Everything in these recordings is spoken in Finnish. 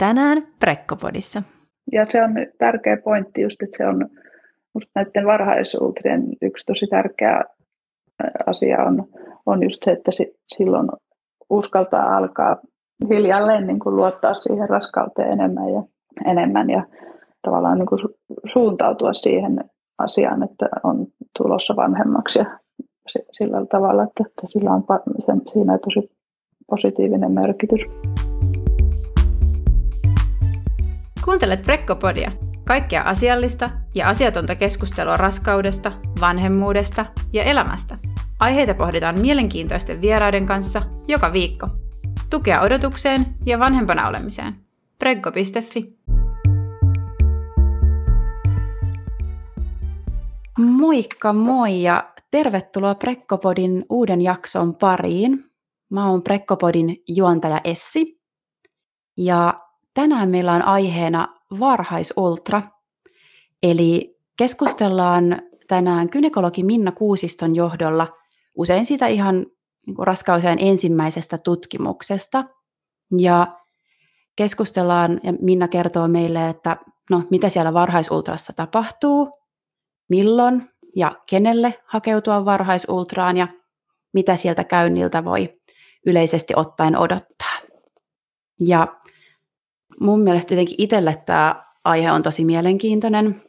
tänään Prekkopodissa. Ja se on tärkeä pointti just, että se on musta näiden varhaisultrien yksi tosi tärkeä asia on, on just se, että silloin uskaltaa alkaa hiljalleen niin kuin luottaa siihen raskauteen enemmän ja, enemmän ja tavallaan niin kuin suuntautua siihen asiaan, että on tulossa vanhemmaksi ja sillä tavalla, että, että sillä on siinä tosi positiivinen merkitys. Kuuntelet Prekkopodia, kaikkea asiallista ja asiatonta keskustelua raskaudesta, vanhemmuudesta ja elämästä. Aiheita pohditaan mielenkiintoisten vieraiden kanssa joka viikko. Tukea odotukseen ja vanhempana olemiseen. Preggo.fi Moikka moi ja tervetuloa Prekkopodin uuden jakson pariin. Mä oon Prekkopodin juontaja Essi ja tänään meillä on aiheena varhaisultra. Eli keskustellaan tänään kynekologi Minna Kuusiston johdolla usein siitä ihan niin raskauseen ensimmäisestä tutkimuksesta. Ja keskustellaan, ja Minna kertoo meille, että no, mitä siellä varhaisultrassa tapahtuu, milloin ja kenelle hakeutua varhaisultraan ja mitä sieltä käynniltä voi yleisesti ottaen odottaa. Ja mun mielestä jotenkin itselle tämä aihe on tosi mielenkiintoinen.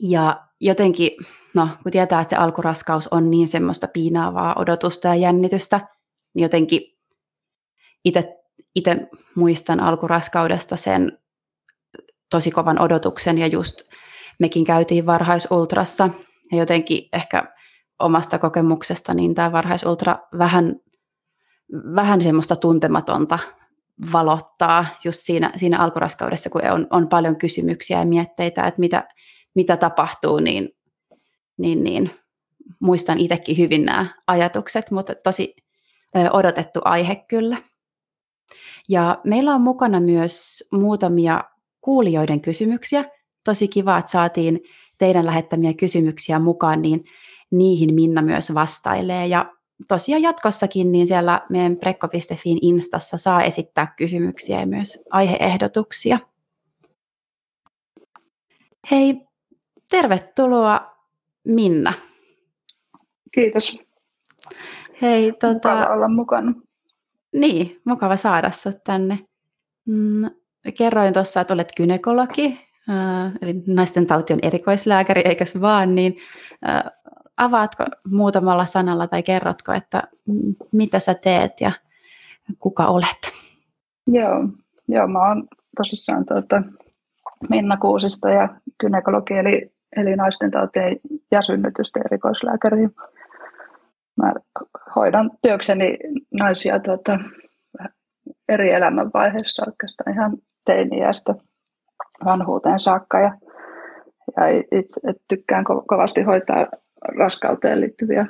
Ja jotenkin, no kun tietää, että se alkuraskaus on niin semmoista piinaavaa odotusta ja jännitystä, niin jotenkin itse muistan alkuraskaudesta sen tosi kovan odotuksen ja just mekin käytiin varhaisultrassa ja jotenkin ehkä omasta kokemuksesta niin tämä varhaisultra vähän, vähän semmoista tuntematonta valottaa just siinä, siinä alkuraskaudessa, kun on, on paljon kysymyksiä ja mietteitä, että mitä, mitä tapahtuu, niin, niin, niin muistan itsekin hyvin nämä ajatukset, mutta tosi odotettu aihe kyllä. Ja meillä on mukana myös muutamia kuulijoiden kysymyksiä. Tosi kiva, että saatiin teidän lähettämiä kysymyksiä mukaan, niin niihin Minna myös vastailee. Ja tosiaan jatkossakin niin siellä meidän prekko.fiin instassa saa esittää kysymyksiä ja myös aiheehdotuksia. Hei, tervetuloa Minna. Kiitos. Hei, tota... Mukava olla mukana. Niin, mukava saada sinut tänne. Mm, kerroin tuossa, että olet gynekologi, äh, eli naisten taution erikoislääkäri, eikös vaan, niin äh, avaatko muutamalla sanalla tai kerrotko, että mitä sä teet ja kuka olet? Joo, joo mä oon tosissaan tuota Minna Kuusista ja kynekologi eli, eli naisten tautien ja synnytysten erikoislääkäri. Mä hoidan työkseni naisia tuota, eri elämänvaiheissa oikeastaan ihan teiniästä vanhuuteen saakka ja, ja itse tykkään ko- kovasti hoitaa raskauteen liittyviä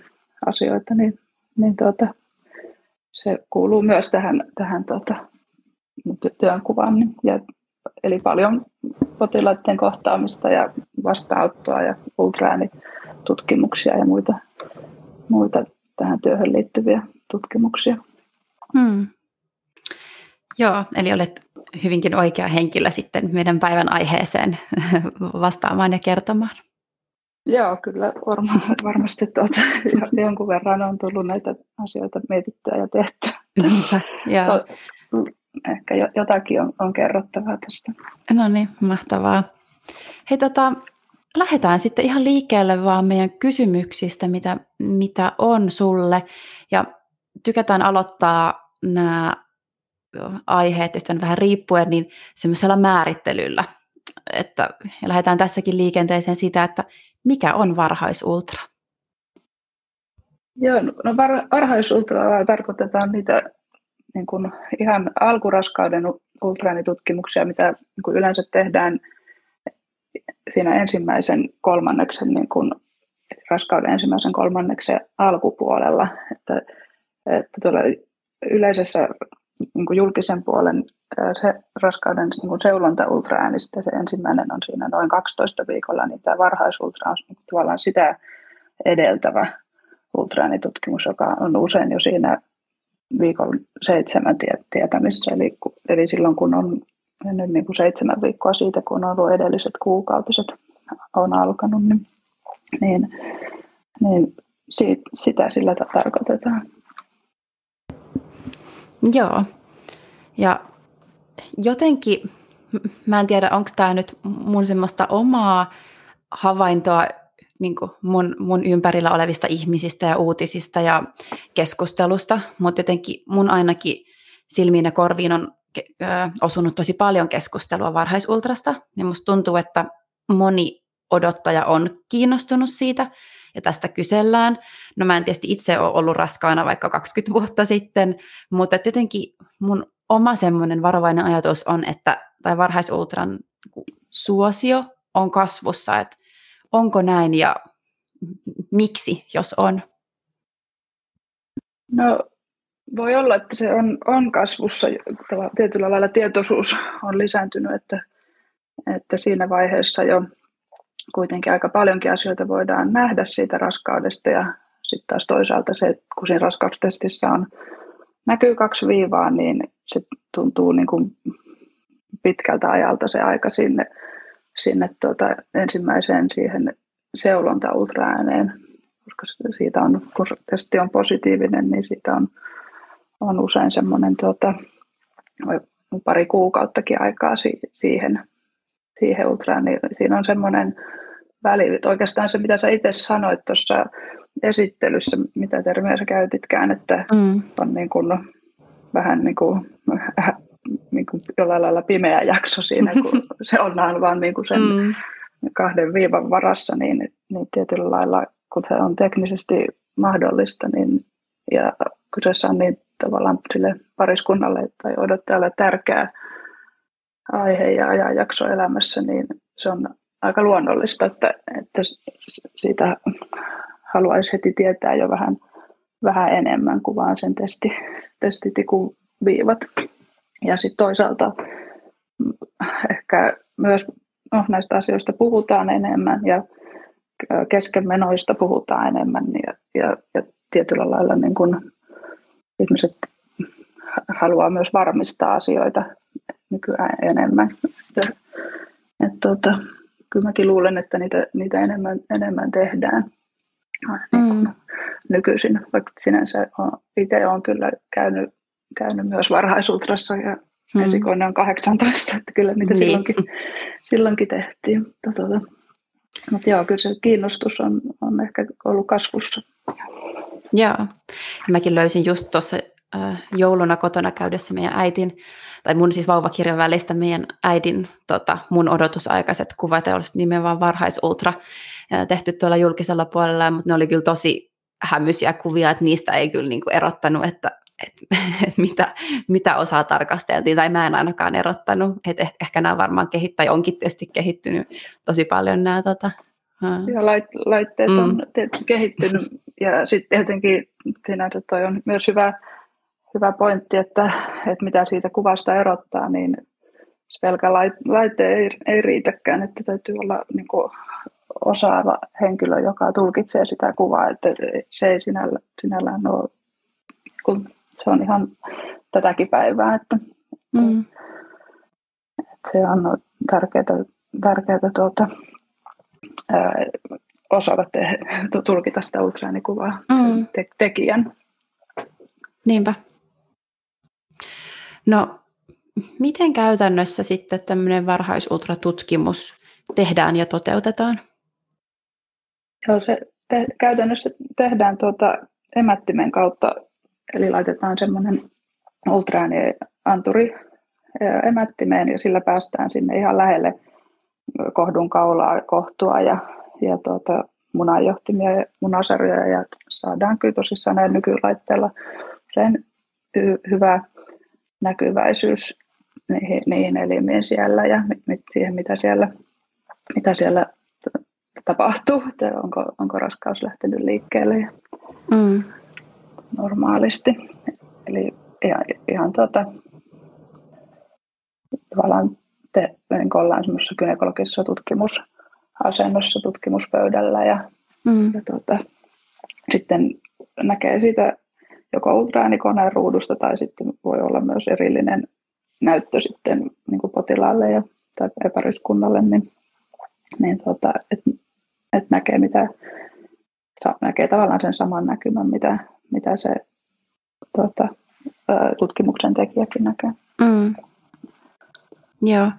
asioita, niin, niin tuota, se kuuluu myös tähän, tähän tuota, työnkuvaan. Niin, ja, eli paljon potilaiden kohtaamista ja vastaanottoa ja ultraäänitutkimuksia ja muita, muita tähän työhön liittyviä tutkimuksia. Hmm. Joo, eli olet hyvinkin oikea henkilö sitten meidän päivän aiheeseen vastaamaan ja kertomaan. Joo, kyllä varma, varmasti tuota, jonkun verran on tullut näitä asioita mietittyä ja tehtyä. Joo. Ehkä jotakin on, on kerrottavaa tästä. No niin, mahtavaa. Hei, tota, lähdetään sitten ihan liikkeelle vaan meidän kysymyksistä, mitä, mitä on sulle. Ja tykätään aloittaa nämä aiheet, joista on vähän riippuen, niin semmoisella määrittelyllä. Että lähdetään tässäkin liikenteeseen sitä, että mikä on varhaisultra? Joo, no var, varhaisultralla tarkoitetaan niitä niin kuin ihan alkuraskauden ultraanitutkimuksia, mitä niin kuin yleensä tehdään siinä ensimmäisen kolmanneksen, niin kuin raskauden ensimmäisen kolmanneksen alkupuolella. Että, että yleisessä niin kuin julkisen puolen se raskauden niin kuin seulonta ultraäänistä, se ensimmäinen on siinä noin 12 viikolla, niin tämä varhaisultra on niin tavallaan sitä edeltävä ultraäänitutkimus, joka on usein jo siinä viikon seitsemän tietämissä, eli, eli silloin kun on ja nyt niin kuin seitsemän viikkoa siitä, kun on ollut edelliset kuukautiset on alkanut, niin, niin, niin siitä, sitä sillä tarkoitetaan. Joo. Ja jotenkin, mä en tiedä, onko tämä nyt mun semmoista omaa havaintoa niin mun, mun ympärillä olevista ihmisistä ja uutisista ja keskustelusta, mutta jotenkin mun ainakin silmiin ja korviin on ö, osunut tosi paljon keskustelua varhaisultrasta, ja musta tuntuu, että moni odottaja on kiinnostunut siitä, ja tästä kysellään. No mä en tietysti itse ole ollut raskaana vaikka 20 vuotta sitten, mutta jotenkin mun oma semmoinen varovainen ajatus on, että tai varhaisultran suosio on kasvussa, että onko näin ja miksi, jos on? No voi olla, että se on, on kasvussa. Tietyllä lailla tietoisuus on lisääntynyt, että, että siinä vaiheessa jo kuitenkin aika paljonkin asioita voidaan nähdä siitä raskaudesta ja sitten taas toisaalta se, että kun siinä raskaustestissä on, näkyy kaksi viivaa, niin se tuntuu niin kuin pitkältä ajalta se aika sinne, sinne tuota ensimmäiseen siihen seulonta ultraääneen, koska siitä on, kun testi on positiivinen, niin siitä on, on usein semmoinen tuota, pari kuukauttakin aikaa si, siihen, siihen ultraan, niin siinä on semmoinen väli. Oikeastaan se, mitä sä itse sanoit tuossa esittelyssä, mitä termiä sä käytitkään, että mm. on niin kuin, vähän niin kuin, niin kuin jollain lailla pimeä jakso siinä, kun se on vaan niin kuin sen mm. kahden viivan varassa, niin, niin tietyllä lailla, kun se on teknisesti mahdollista, niin, ja kyseessä on niin tavallaan sille pariskunnalle tai odottajalle tärkeä aihe ja ajanjakso elämässä, niin se on aika luonnollista, että, että siitä haluaisi heti tietää jo vähän, vähän enemmän kuin vaan sen testi, testitikun viivat. Ja sitten toisaalta ehkä myös no, näistä asioista puhutaan enemmän ja keskenmenoista puhutaan enemmän ja, ja, ja tietyllä lailla niin kun ihmiset haluaa myös varmistaa asioita nykyään enemmän. Että, että tuota, kyllä mäkin luulen, että niitä, niitä enemmän, enemmän tehdään mm. nykyisin, vaikka sinänsä itse olen kyllä käynyt, käynyt myös varhaisultrassa ja mm. esikoinen on 18, että kyllä niitä niin. silloinkin, silloinkin tehtiin. Mutta, tuota, mutta joo, kyllä se kiinnostus on, on ehkä ollut kasvussa. Joo, mäkin löysin just tuossa jouluna kotona käydessä meidän äitin, tai mun siis vauvakirjan välistä meidän äidin tota, mun odotusaikaiset kuvat, ja olisi nimenomaan varhaisultra tehty tuolla julkisella puolella, mutta ne oli kyllä tosi hämysiä kuvia, että niistä ei kyllä niin kuin erottanut, että että et mitä, mitä osaa tarkasteltiin, tai mä en ainakaan erottanut, että eh, ehkä nämä varmaan kehittäjä onkin tietysti kehittynyt tosi paljon nämä tota, ja lait, laitteet mm. on kehittynyt. Ja sitten tietenkin sinänsä toi on myös hyvä hyvä pointti, että, että mitä siitä kuvasta erottaa, niin pelkä laite ei, ei riitäkään, että täytyy olla niin kuin osaava henkilö, joka tulkitsee sitä kuvaa, että se ei sinällä, sinällään ole, kun se on ihan tätäkin päivää, että, mm. että se on tärkeää, tärkeää tuota, ää, osata te, tulkita sitä ultraanikuvaa mm. te, tekijän. Niinpä. No, miten käytännössä sitten tämmöinen varhaisultratutkimus tehdään ja toteutetaan? Joo, se te- käytännössä tehdään tuota emättimen kautta, eli laitetaan semmoinen ultraäänianturi emättimeen ja sillä päästään sinne ihan lähelle kohdun kaulaa kohtua ja, ja tuota, munanjohtimia ja munasarjoja ja saadaan kyllä tosissaan näin nykylaitteella usein hy- hyvä näkyväisyys niihin, niihin elimiin siellä ja siihen, mitä siellä, mitä siellä tapahtuu, että onko, onko raskaus lähtenyt liikkeelle ja mm. normaalisti. Eli ihan, ihan tuota, tavallaan te, niin ollaan semmoisessa gynekologisessa tutkimusasennossa tutkimuspöydällä ja, mm. ja tuota, sitten näkee siitä joko ultraäänikoneen ruudusta tai sitten voi olla myös erillinen näyttö sitten niin kuin potilaalle ja, tai epäriskunnalle, niin, niin tota, että et näkee, mitä, näkee tavallaan sen saman näkymän, mitä, mitä se tota, tutkimuksen tekijäkin näkee. Mm. Joo.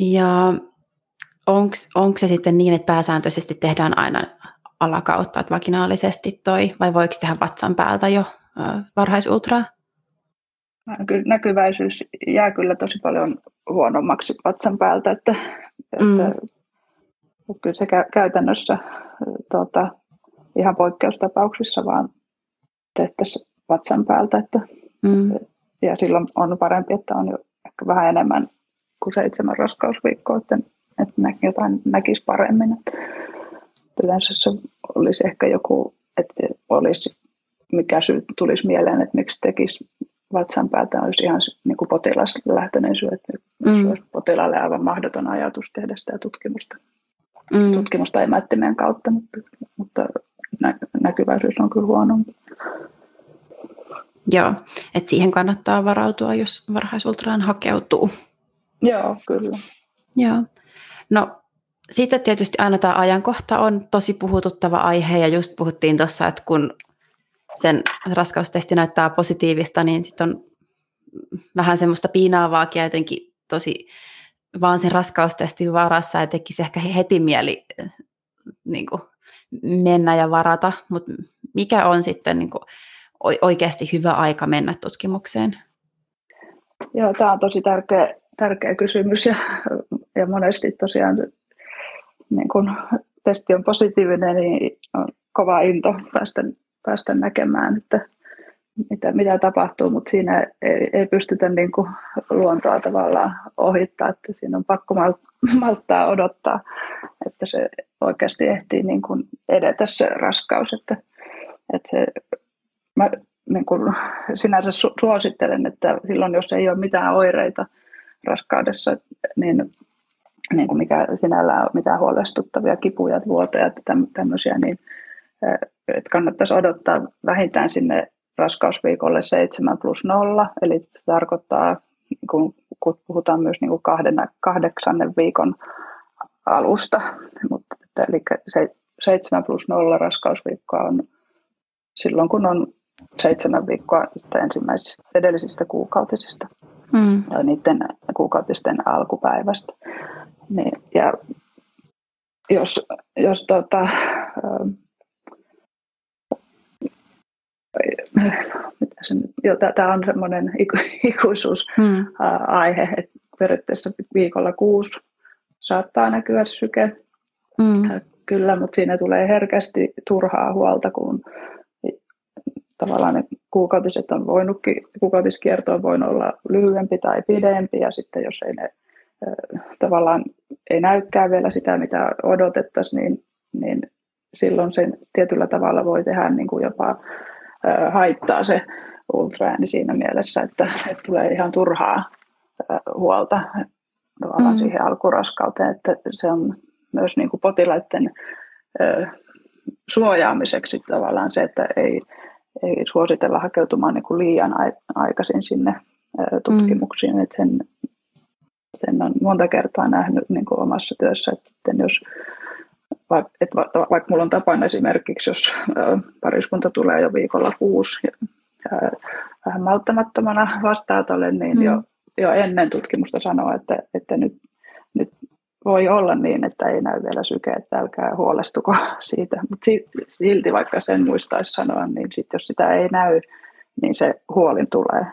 Ja onko se sitten niin, että pääsääntöisesti tehdään aina alakautta, että vaginaalisesti toi, vai voiko tehdä vatsan päältä jo varhaisultraa? Näkyväisyys jää kyllä tosi paljon huonommaksi vatsan päältä, että, mm. että kyllä se käytännössä tuota, ihan poikkeustapauksissa vaan tehtäisiin vatsan päältä. Että, mm. Ja silloin on parempi, että on jo ehkä vähän enemmän kuin seitsemän raskausviikkoa, että, että jotain näkisi paremmin. Että yleensä se olisi ehkä joku, että olisi mikä syy tulisi mieleen, että miksi tekisi vatsan päältä, olisi ihan niin kuin potilaslähtöinen syy, että mm. olisi potilaalle aivan mahdoton ajatus tehdä sitä tutkimusta, mm. tutkimusta emättimien kautta, mutta, mutta näkyväisyys on kyllä huonompi. Joo, että siihen kannattaa varautua, jos varhaisultraan hakeutuu. Joo, kyllä. Joo. No sitten tietysti aina tämä ajankohta on tosi puhututtava aihe ja just puhuttiin tuossa, että kun sen raskaustesti näyttää positiivista, niin sitten on vähän semmoista piinaavaakin ja jotenkin tosi vaan sen raskaustestin varassa ja tekisi ehkä heti mieli niin kuin, mennä ja varata, mutta mikä on sitten niin kuin, oikeasti hyvä aika mennä tutkimukseen? Joo, tämä on tosi tärkeä, tärkeä kysymys ja, ja monesti tosiaan niin kun testi on positiivinen, niin on kova into päästä, päästä näkemään, että mitä, mitä tapahtuu, mutta siinä ei, ei pystytä niin kuin luontoa tavallaan ohittaa, että siinä on pakko malttaa odottaa, että se oikeasti ehtii niin kuin edetä se raskaus. Että, että se, mä niin kuin sinänsä suosittelen, että silloin jos ei ole mitään oireita raskaudessa, niin niin kuin mikä sinällään on mitään huolestuttavia kipuja, vuotoja ja tämmöisiä, niin että kannattaisi odottaa vähintään sinne raskausviikolle 7 plus 0, eli tarkoittaa, kun puhutaan myös niin kuin kahden, kahdeksannen viikon alusta, mutta eli 7 plus 0 raskausviikkoa on silloin, kun on seitsemän viikkoa ensimmäisistä edellisistä kuukautisista mm. ja niiden kuukautisten alkupäivästä. Niin, ja jos, jos tota, tämä on semmoinen ikuisuusaihe, hmm. että periaatteessa viikolla kuusi saattaa näkyä syke. Hmm. Kyllä, mutta siinä tulee herkästi turhaa huolta, kun tavallaan ne kuukautiset on voinutkin, kuukautiskierto on voinut olla lyhyempi tai pidempi, ja sitten jos ei ne tavallaan ei näykään vielä sitä, mitä odotettaisiin, niin, niin silloin sen tietyllä tavalla voi tehdä niin kuin jopa haittaa se ultraääni siinä mielessä, että, että tulee ihan turhaa huolta tavallaan mm. siihen alkuraskauteen, että se on myös niin kuin potilaiden suojaamiseksi tavallaan se, että ei, ei suositella hakeutumaan niin kuin liian aikaisin sinne tutkimuksiin, mm. että sen sen on monta kertaa nähnyt niin kuin omassa työssä, että sitten jos vaikka, että vaikka mulla on tapana esimerkiksi, jos pariskunta tulee jo viikolla kuusi ja, vähän malttamattomana vastaatolle, niin mm. jo, jo ennen tutkimusta sanoa, että, että nyt, nyt voi olla niin, että ei näy vielä syke, että älkää huolestuko siitä. Mutta silti vaikka sen muistaisi sanoa, niin sit jos sitä ei näy, niin se huolin tulee.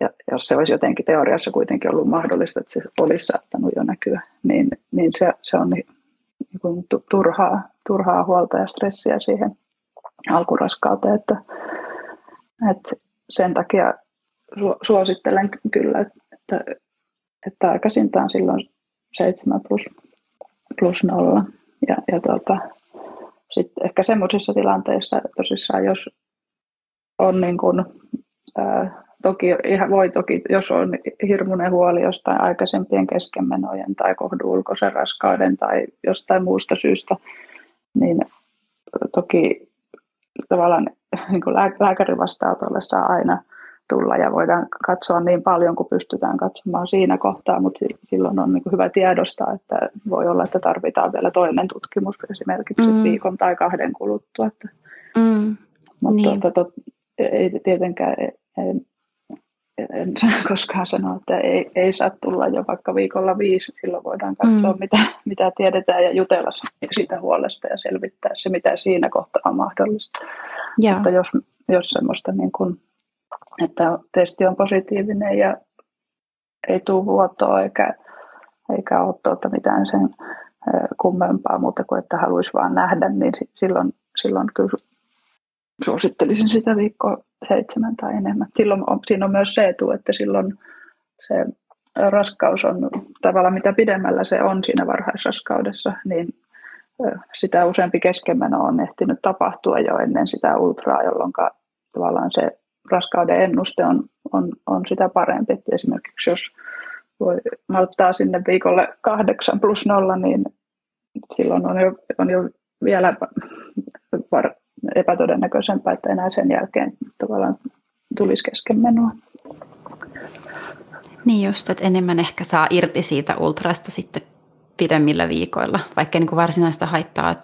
Ja jos se olisi jotenkin teoriassa kuitenkin ollut mahdollista, että se olisi saattanut jo näkyä, niin, niin se, se on niin, turhaa, turhaa huolta ja stressiä siihen alkuraskauteen, että, että sen takia suosittelen kyllä, että, että aikaisintaan silloin 7 plus, plus 0. Ja, ja tota, sitten ehkä semmoisissa tilanteissa, tosissaan jos on niin kuin, ää, toki ihan voi toki, jos on hirmuinen huoli jostain aikaisempien keskenmenojen tai kohdu ulkoisen raskauden tai jostain muusta syystä, niin toki tavallaan niin kuin lääkärin vastaanotolle saa aina tulla ja voidaan katsoa niin paljon kuin pystytään katsomaan siinä kohtaa, mutta silloin on niin kuin hyvä tiedostaa, että voi olla, että tarvitaan vielä toinen tutkimus esimerkiksi mm. viikon tai kahden kuluttua. Että, mm. Mutta niin. tuota, ei tietenkään en, en koskaan sanoa, että ei, ei saa tulla jo vaikka viikolla viisi. Silloin voidaan katsoa, mm. mitä, mitä tiedetään ja jutella siitä huolesta ja selvittää se, mitä siinä kohtaa on mahdollista. Ja. Mutta jos, jos semmoista, niin kuin, että testi on positiivinen ja ei tule vuotoa eikä, eikä ole tuota mitään sen kummempaa muuta kuin, että haluaisi vaan nähdä, niin silloin, silloin kyllä suosittelisin sitä viikkoa seitsemän tai enemmän. Silloin on, siinä on myös se etu, että silloin se raskaus on tavallaan mitä pidemmällä se on siinä varhaisraskaudessa, niin sitä useampi keskenmeno on ehtinyt tapahtua jo ennen sitä ultraa, jolloin tavallaan se raskauden ennuste on, on, on sitä parempi. Että esimerkiksi jos voi malttaa sinne viikolle kahdeksan plus nolla, niin silloin on jo, on jo vielä var, epätodennäköisempää, että enää sen jälkeen tavallaan tulisi keskenmenoa. Niin just, että enemmän ehkä saa irti siitä ultrasta sitten pidemmillä viikoilla, vaikka niin kuin varsinaista haittaa,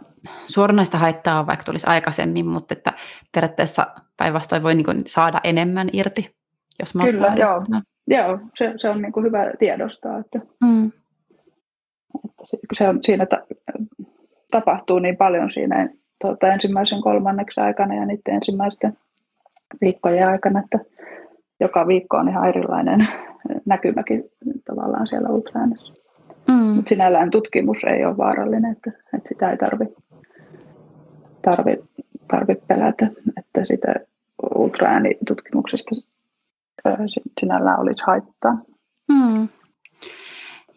suoranaista haittaa on vaikka tulisi aikaisemmin, mutta että periaatteessa päinvastoin voi niin kuin saada enemmän irti, jos Kyllä, joo. joo se, se on niin kuin hyvä tiedostaa, että, mm. että se on, siinä ta, tapahtuu niin paljon siinä tuota, ensimmäisen kolmanneksi aikana ja niiden ensimmäisten viikkojen aikana, että joka viikko on ihan erilainen näkymäkin tavallaan siellä ultraäänessä. Mm. Mutta sinällään tutkimus ei ole vaarallinen, että, että sitä ei tarvitse tarvi, tarvi pelätä, että sitä ultraäänitutkimuksesta sinällään olisi haittaa. Mm.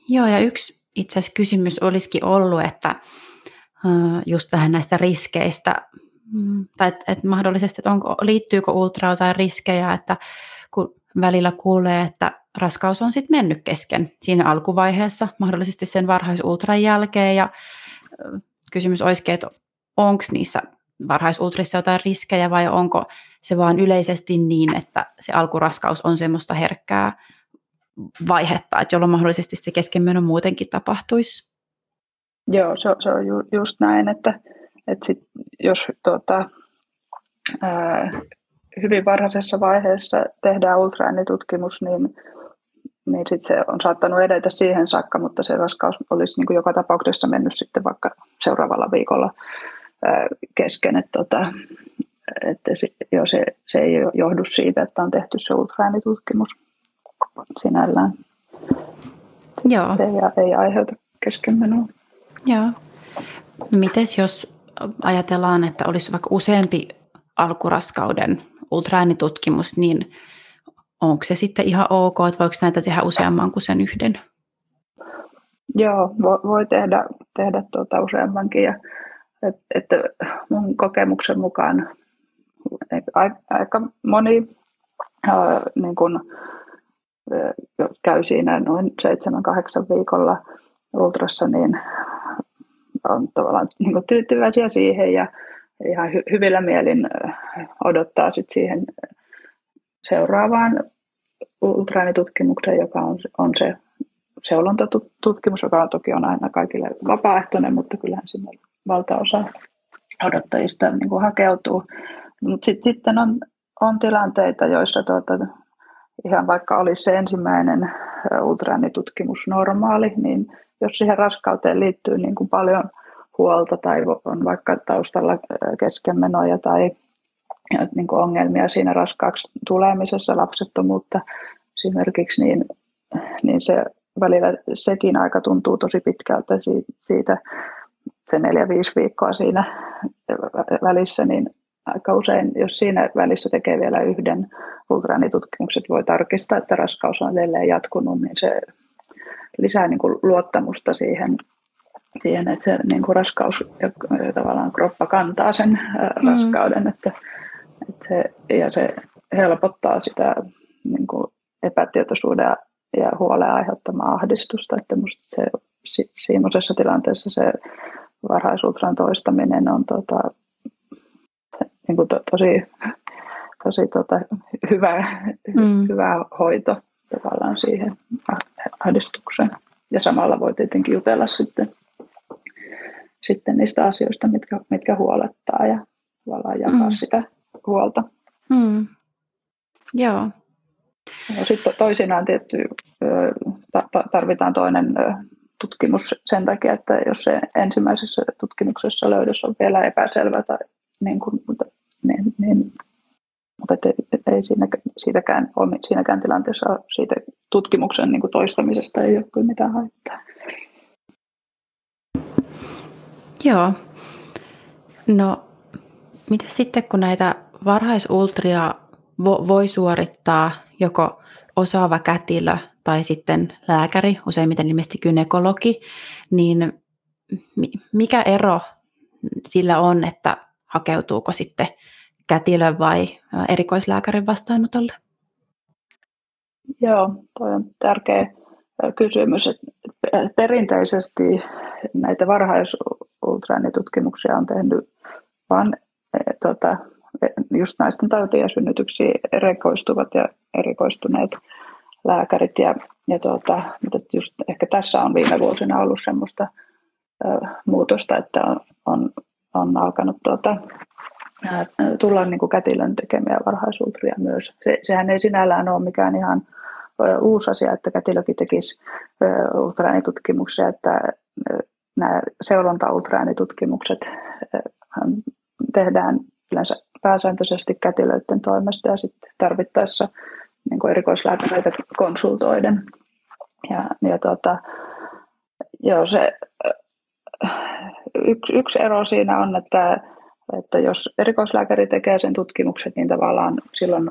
Joo, ja yksi itse asiassa kysymys olisikin ollut, että just vähän näistä riskeistä, mm, tai että et mahdollisesti, että onko, liittyykö ultra tai riskejä, että kun välillä kuulee, että raskaus on sitten mennyt kesken siinä alkuvaiheessa, mahdollisesti sen varhaisultran jälkeen, ja kysymys olisikin, että onko niissä varhaisultrissa jotain riskejä vai onko se vaan yleisesti niin, että se alkuraskaus on semmoista herkkää vaihetta, että jolloin mahdollisesti se keskenmeno muutenkin tapahtuisi? Joo, se, se on ju, just näin, että, että sit, jos tuota, ää, hyvin varhaisessa vaiheessa tehdään ultraäänitutkimus, niin, niin sit se on saattanut edetä siihen saakka, mutta se raskaus olisi niin kuin joka tapauksessa mennyt sitten vaikka seuraavalla viikolla ää, kesken. Että, tota, että se, jo se, se ei johdu siitä, että on tehty se ultraäänitutkimus sinällään. Joo. Se ei, ei aiheuta keskenmenoa. Joo. No mites jos ajatellaan, että olisi vaikka useampi alkuraskauden ultraäänitutkimus, niin onko se sitten ihan ok, että voiko näitä tehdä useamman kuin sen yhden? Joo, voi tehdä, tehdä tuota useammankin. Ja, et, että mun kokemuksen mukaan aika moni ää, niin kun, käy siinä noin 7-8 viikolla ultrassa, niin on tavallaan niin kuin tyytyväisiä siihen ja ihan hy- hyvillä mielin odottaa sit siihen seuraavaan ultraäänitutkimukseen, joka on, on se seulontatutkimus, joka toki on aina kaikille vapaaehtoinen, mutta kyllähän sinne valtaosa odottajista niin kuin hakeutuu. Mutta sit, sitten on, on tilanteita, joissa tuota, ihan vaikka olisi se ensimmäinen ultraäänitutkimus normaali, niin jos siihen raskauteen liittyy niin kuin paljon huolta tai on vaikka taustalla keskenmenoja tai niin kuin ongelmia siinä raskaaksi tulemisessa, lapsettomuutta esimerkiksi, niin, niin se välillä sekin aika tuntuu tosi pitkältä siitä, se neljä, viisi viikkoa siinä välissä, niin aika usein, jos siinä välissä tekee vielä yhden ultraanitutkimukset, voi tarkistaa, että raskaus on edelleen jatkunut, niin se lisää niin kuin luottamusta siihen, siihen, että se niin kuin raskaus ja tavallaan kroppa kantaa sen mm. raskauden, että, että se, ja se helpottaa sitä niin kuin epätietoisuuden ja huolen aiheuttamaa ahdistusta, että musta se semmoisessa tilanteessa se varhaisuutran toistaminen on tota, niin kuin to, tosi, tosi tota, hyvä, mm. hyvä hoito tavallaan siihen ahdistukseen. Ja samalla voi tietenkin jutella sitten, sitten niistä asioista, mitkä, mitkä huolettaa ja tavallaan jakaa mm. sitä huolta. Mm. Joo. No, sitten toisinaan tietty tarvitaan toinen tutkimus sen takia, että jos se ensimmäisessä tutkimuksessa löydös on vielä epäselvä tai niin kuin, niin, niin, mutta ei, siinä, siitäkään siinäkään tilanteessa siitä tutkimuksen niin toistamisesta ei ole kyllä mitään haittaa. Joo. No, mitä sitten kun näitä varhaisultria vo, voi suorittaa joko osaava kätilö tai sitten lääkäri, useimmiten ilmeisesti gynekologi, niin mikä ero sillä on, että hakeutuuko sitten kätilön vai erikoislääkärin vastaanotolle? Joo, toi on tärkeä kysymys. Perinteisesti näitä varhaisultraanitutkimuksia on tehnyt vain tuota, just naisten tautiin ja synnytyksiin erikoistuvat ja erikoistuneet lääkärit. Ja, ja tuota, mutta just ehkä tässä on viime vuosina ollut semmoista ö, muutosta, että on, on, on alkanut tuota, tulla niin kuin kätilön tekemiä varhaisultria myös. Se, sehän ei sinällään ole mikään ihan uusi asia, että kätilökin tekisi ultraäänitutkimuksia, että nämä seulonta-ultraäänitutkimukset tehdään yleensä pääsääntöisesti kätilöiden toimesta ja sitten tarvittaessa niin kuin erikoislääkäreitä konsultoiden. Ja, ja tuota, joo, se, yksi, yksi ero siinä on, että, että jos erikoislääkäri tekee sen tutkimuksen, niin tavallaan silloin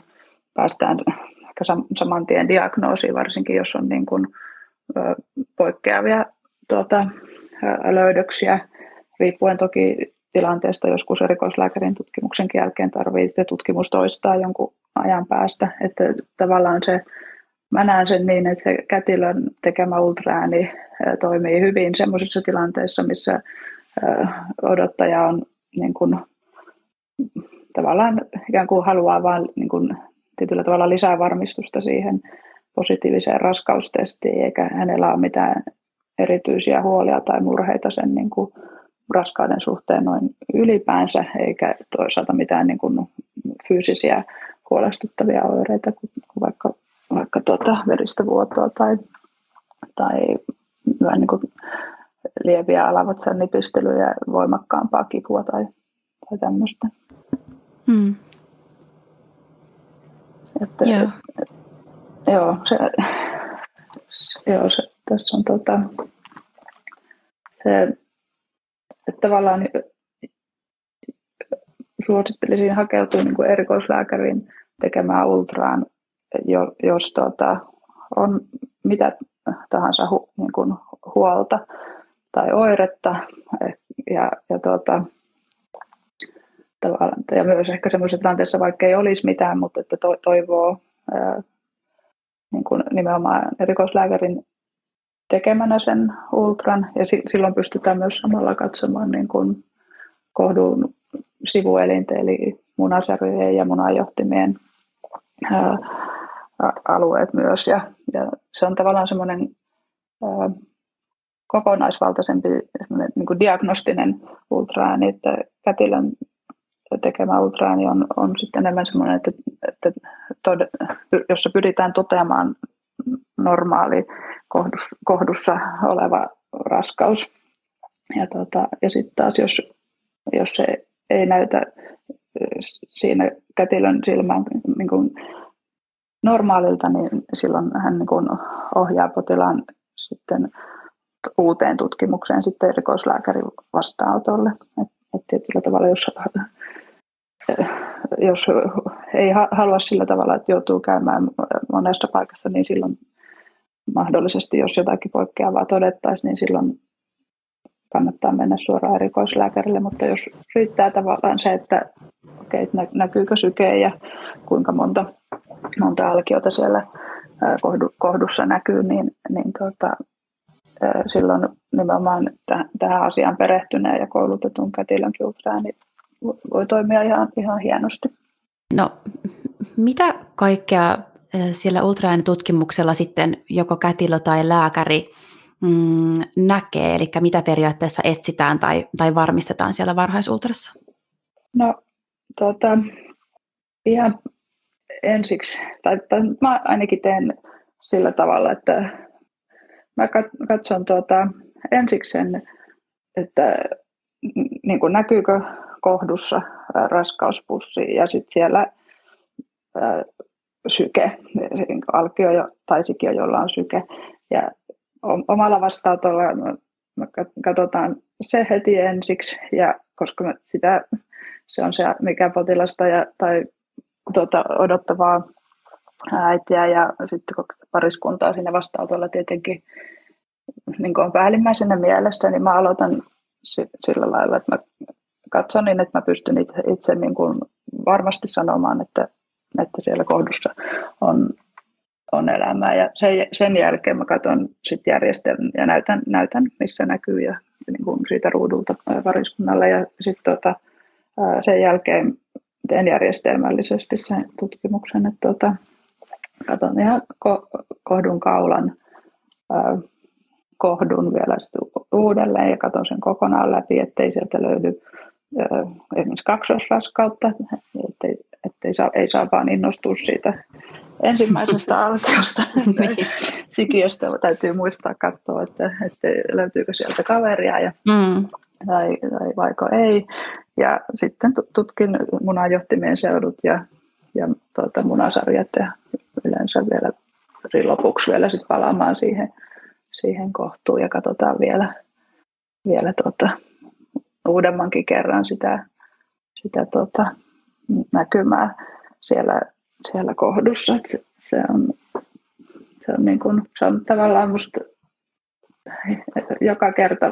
päästään ehkä saman tien diagnoosiin, varsinkin jos on niin kuin, poikkeavia tuota, löydöksiä, riippuen toki tilanteesta joskus erikoislääkärin tutkimuksen jälkeen tarvitsee tutkimus toistaa jonkun ajan päästä. Että tavallaan se, mä näen sen niin, että se kätilön tekemä ultraääni toimii hyvin sellaisissa tilanteissa, missä odottaja on niin kuin, tavallaan ikään kuin haluaa vain niin kuin, tietyllä tavalla lisää varmistusta siihen positiiviseen raskaustestiin, eikä hänellä ole mitään erityisiä huolia tai murheita sen niin kuin raskauden suhteen noin ylipäänsä, eikä toisaalta mitään niin kuin fyysisiä huolestuttavia oireita, kuin vaikka, vaikka tuota veristä vuotoa tai, tai niin kuin lieviä alavatsan nipistelyjä, voimakkaampaa kipua tai, tai tämmöistä. Hmm. Että, joo. Et, et, joo, se, joo, se, tässä on tota, se että tavallaan suosittelisin hakeutua niin kuin erikoislääkärin tekemään ultraan, jos tuota, on mitä tahansa hu, niin kuin huolta tai oiretta. Ja, ja, tuota, ja myös ehkä semmoisessa tilanteessa, vaikka ei olisi mitään, mutta että to, toivoo ää, niin kuin nimenomaan erikoislääkärin tekemänä sen ultran ja silloin pystytään myös samalla katsomaan niin kuin kohdun sivuelinten eli munasarjojen ja munajohtimien ää, alueet myös ja, ja se on tavallaan semmoinen ää, kokonaisvaltaisempi niin kuin diagnostinen ultraääni, että kätilön tekemä ultraääni on, on sitten enemmän semmoinen, että, että tod, jossa pyritään toteamaan normaali kohdus, kohdussa oleva raskaus. Ja, tota, ja sitten taas, jos, jos se ei näytä siinä kätilön silmään niin kuin normaalilta, niin silloin hän niin kuin ohjaa potilaan sitten uuteen tutkimukseen sitten erikoislääkärin vastaanotolle. Et, et tietyllä tavalla, jos, jos ei halua sillä tavalla, että joutuu käymään monessa paikassa, niin silloin mahdollisesti, jos jotakin poikkeavaa todettaisiin, niin silloin kannattaa mennä suoraan erikoislääkärille, mutta jos riittää tavallaan se, että okei, näkyykö syke ja kuinka monta, monta alkiota siellä kohdussa näkyy, niin, niin tuota, silloin nimenomaan tähän asiaan perehtyneen ja koulutetun kätilön kilträän niin voi toimia ihan, ihan hienosti. No, mitä kaikkea siellä ultraäänitutkimuksella sitten joko kätilö tai lääkäri mm, näkee, eli mitä periaatteessa etsitään tai, tai varmistetaan siellä varhaisultrassa? No, tuota, ihan ensiksi, tai, tai mä ainakin teen sillä tavalla, että mä katson tuota, ensiksi sen, että niin kuin näkyykö kohdussa raskauspussi ja sitten siellä ää, syke, alkio tai sikio, jolla on syke. Ja omalla vastaanotolla katsotaan se heti ensiksi, ja koska sitä, se on se, mikä potilasta ja, tai tuota, odottavaa äitiä ja sitten pariskuntaa siinä vastaanotolla tietenkin niin on päällimmäisenä mielessä, niin mä aloitan sillä lailla, että mä katson niin, että mä pystyn itse, niin kuin varmasti sanomaan, että, että siellä kohdussa on, on elämää. Ja sen, sen jälkeen mä katson sitten järjestelmän ja näytän, näytän, missä näkyy ja niin kuin siitä ruudulta pariskunnalle. Ja sitten tota, sen jälkeen teen järjestelmällisesti sen tutkimuksen, että tota, katson ihan ko- kohdun kaulan kohdun vielä uudelleen ja katson sen kokonaan läpi, ettei sieltä löydy esimerkiksi kaksosraskautta, ettei, ettei saa, ei saa vaan innostua siitä ensimmäisestä alkeosta niin. sikiöstä. Täytyy muistaa katsoa, että, että löytyykö sieltä kaveria ja, mm. tai, tai vaiko ei. Ja sitten tutkin munanjohtimien seudut ja, ja tuota, munasarjat ja yleensä vielä lopuksi vielä sit palaamaan siihen – siihen kohtuun ja katsotaan vielä, vielä tota, uudemmankin kerran sitä, sitä tota, näkymää siellä, siellä kohdussa. se, se, on, se, on niin kuin, se on tavallaan musta joka kerta,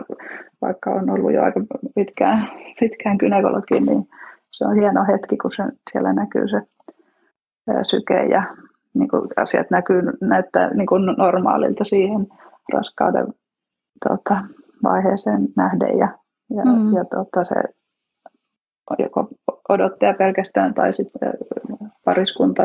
vaikka on ollut jo aika pitkään, pitkään gynekologi, niin se on hieno hetki, kun se, siellä näkyy se syke ja niin kuin asiat näkyy, näyttää niin kuin normaalilta siihen raskauden tota, vaiheeseen nähden ja, ja, mm. ja tota, se joko odottaja pelkästään tai sitten pariskunta,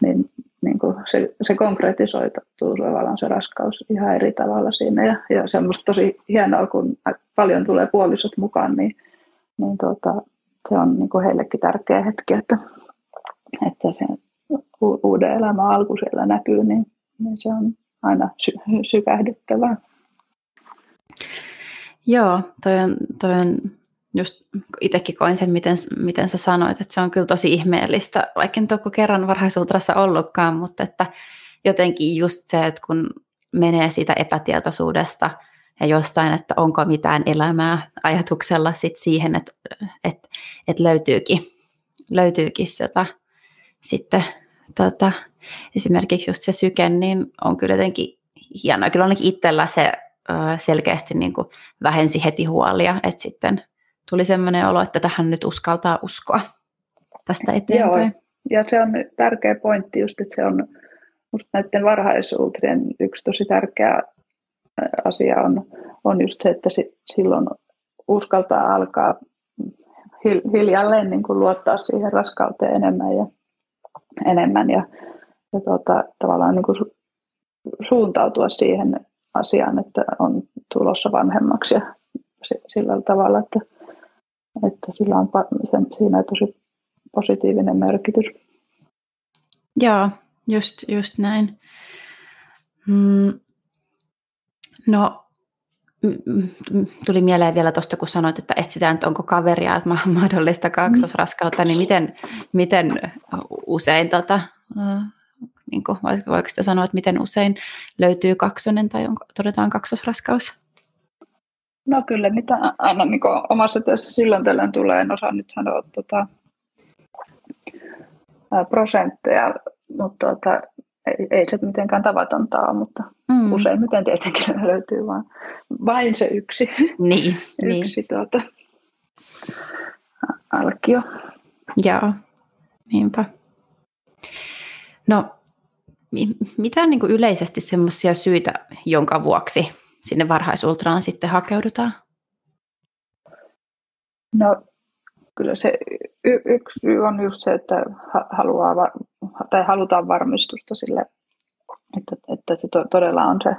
niin, niin kuin se, se konkretisoituu tavallaan se raskaus ihan eri tavalla siinä. Ja, ja se on musta tosi hienoa, kun paljon tulee puolisot mukaan, niin, niin tota, se on niin kuin heillekin tärkeä hetki, että, että se uuden elämän alku siellä näkyy, niin, niin se on aina sy- sykähdyttävää. Joo, toi on, toi on just itsekin koin sen, miten, miten sä sanoit, että se on kyllä tosi ihmeellistä, vaikka en ole kerran varhaisultrassa ollutkaan, mutta että jotenkin just se, että kun menee siitä epätietoisuudesta ja jostain, että onko mitään elämää ajatuksella sit siihen, että, että, että löytyykin, löytyykin sitä sitten tota, esimerkiksi just se syke, niin on kyllä jotenkin hienoa. Kyllä ainakin itsellä se selkeästi niin kuin vähensi heti huolia, että sitten tuli sellainen olo, että tähän nyt uskaltaa uskoa tästä eteenpäin. Joo, ja se on tärkeä pointti just, että se on musta näiden varhaisultrien yksi tosi tärkeä asia on, on just se, että silloin uskaltaa alkaa hiljalleen niin kuin luottaa siihen raskauteen enemmän ja enemmän ja, ja tuota, tavallaan niin kuin su, suuntautua siihen asiaan, että on tulossa vanhemmaksi ja sillä tavalla, että, että sillä on siinä on tosi positiivinen merkitys. Joo, just, just näin. Mm, no, tuli mieleen vielä tuosta, kun sanoit, että etsitään, että onko kaveria, että mahdollista kaksosraskautta, niin miten, miten usein, tota, niin kuin, voiko sitä sanoa, että miten usein löytyy kaksonen tai onko, todetaan kaksosraskaus? No kyllä, mitä aina niin omassa työssä silloin tällöin tulee, en osaa nythän ole tota, prosentteja, mutta tota, ei, ei se mitenkään tavatonta ole, mutta mm. useimmiten tietenkin löytyy vain, vain se yksi, niin, yksi niin. Tuota, alkio. Joo, niinpä. No, mitä niin kuin yleisesti semmoisia syitä, jonka vuoksi sinne varhaisultraan sitten hakeudutaan? No, kyllä se y- yksi syy on just se, että haluaa, tai halutaan varmistusta sille, että, että se to, todella on se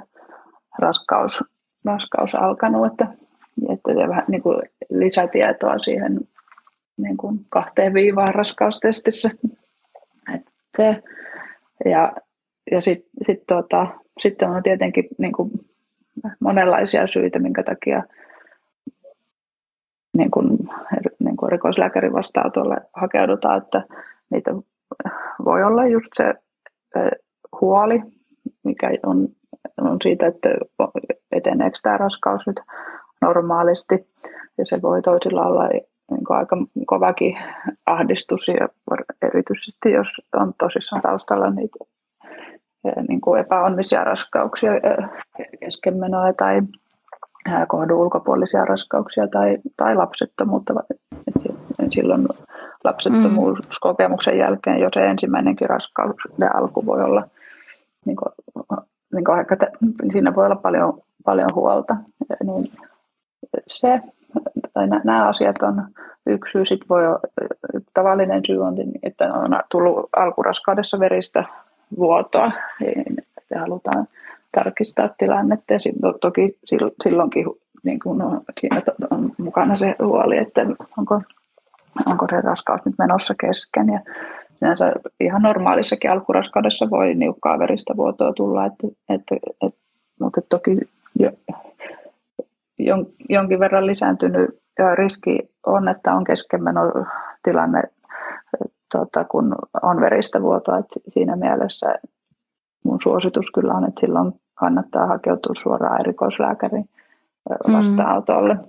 raskaus, raskaus alkanut, että, että vähän niin kuin lisätietoa siihen niin kuin kahteen viivaan raskaustestissä. Että se, ja ja sit, sit tota, sitten on tietenkin niin kuin monenlaisia syitä, minkä takia niin kuin, niin kuin rikoslääkärin vastaanotolle hakeudutaan, että niitä voi olla just se huoli, mikä on, on siitä, että eteneekö tämä raskaus nyt normaalisti. Ja se voi toisilla olla niin kuin aika kovakin ahdistus, ja erityisesti jos on tosissaan taustalla niitä niin kuin epäonnisia raskauksia, keskenmenoa tai kohdun ulkopuolisia raskauksia tai, tai lapsettomuutta. Et silloin lapsettomuuskokemuksen jälkeen jo se ensimmäinenkin raskauden alku voi olla, niin kuin, niin kuin aika, siinä voi olla paljon, paljon huolta. Ja niin se, tai nämä asiat on yksi syy, sitten voi tavallinen syy on, että on tullut alkuraskaudessa veristä vuotoa, että halutaan tarkistaa tilannetta ja toki silloinkin niin kuin siinä on mukana se huoli, että onko, onko se raskaus nyt menossa kesken ja sinänsä ihan normaalissakin alkuraskaudessa voi niukkaa veristä vuotoa tulla, että, että, että, mutta toki jo, jon, jonkin verran lisääntynyt riski on, että on keskenmenotilanne tota, kun on veristä vuotoa. Et siinä mielessä mun suositus kyllä on, että silloin kannattaa hakeutua suoraan erikoislääkärin mm. vastaanotolle. Mm.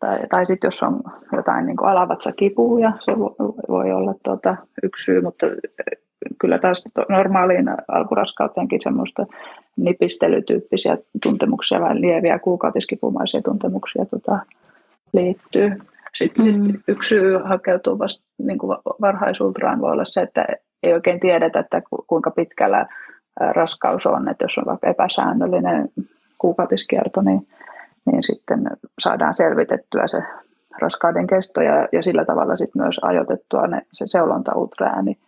Tai, tai sitten jos on jotain niin alavatsakipuja, se voi olla tuota, yksi syy, mutta kyllä taas normaaliin alkuraskauteenkin semmoista nipistelytyyppisiä tuntemuksia vai lieviä kuukautiskipumaisia tuntemuksia tota, liittyy. Sitten mm. yksi syy hakeutuu vasta niin varhaisultraan voi olla se, että ei oikein tiedetä, että kuinka pitkällä raskaus on, että jos on vaikka epäsäännöllinen kuukautiskierto, niin, niin sitten saadaan selvitettyä se raskauden kesto ja, ja sillä tavalla sitten myös ajoitettua ne, se seulontaultraääni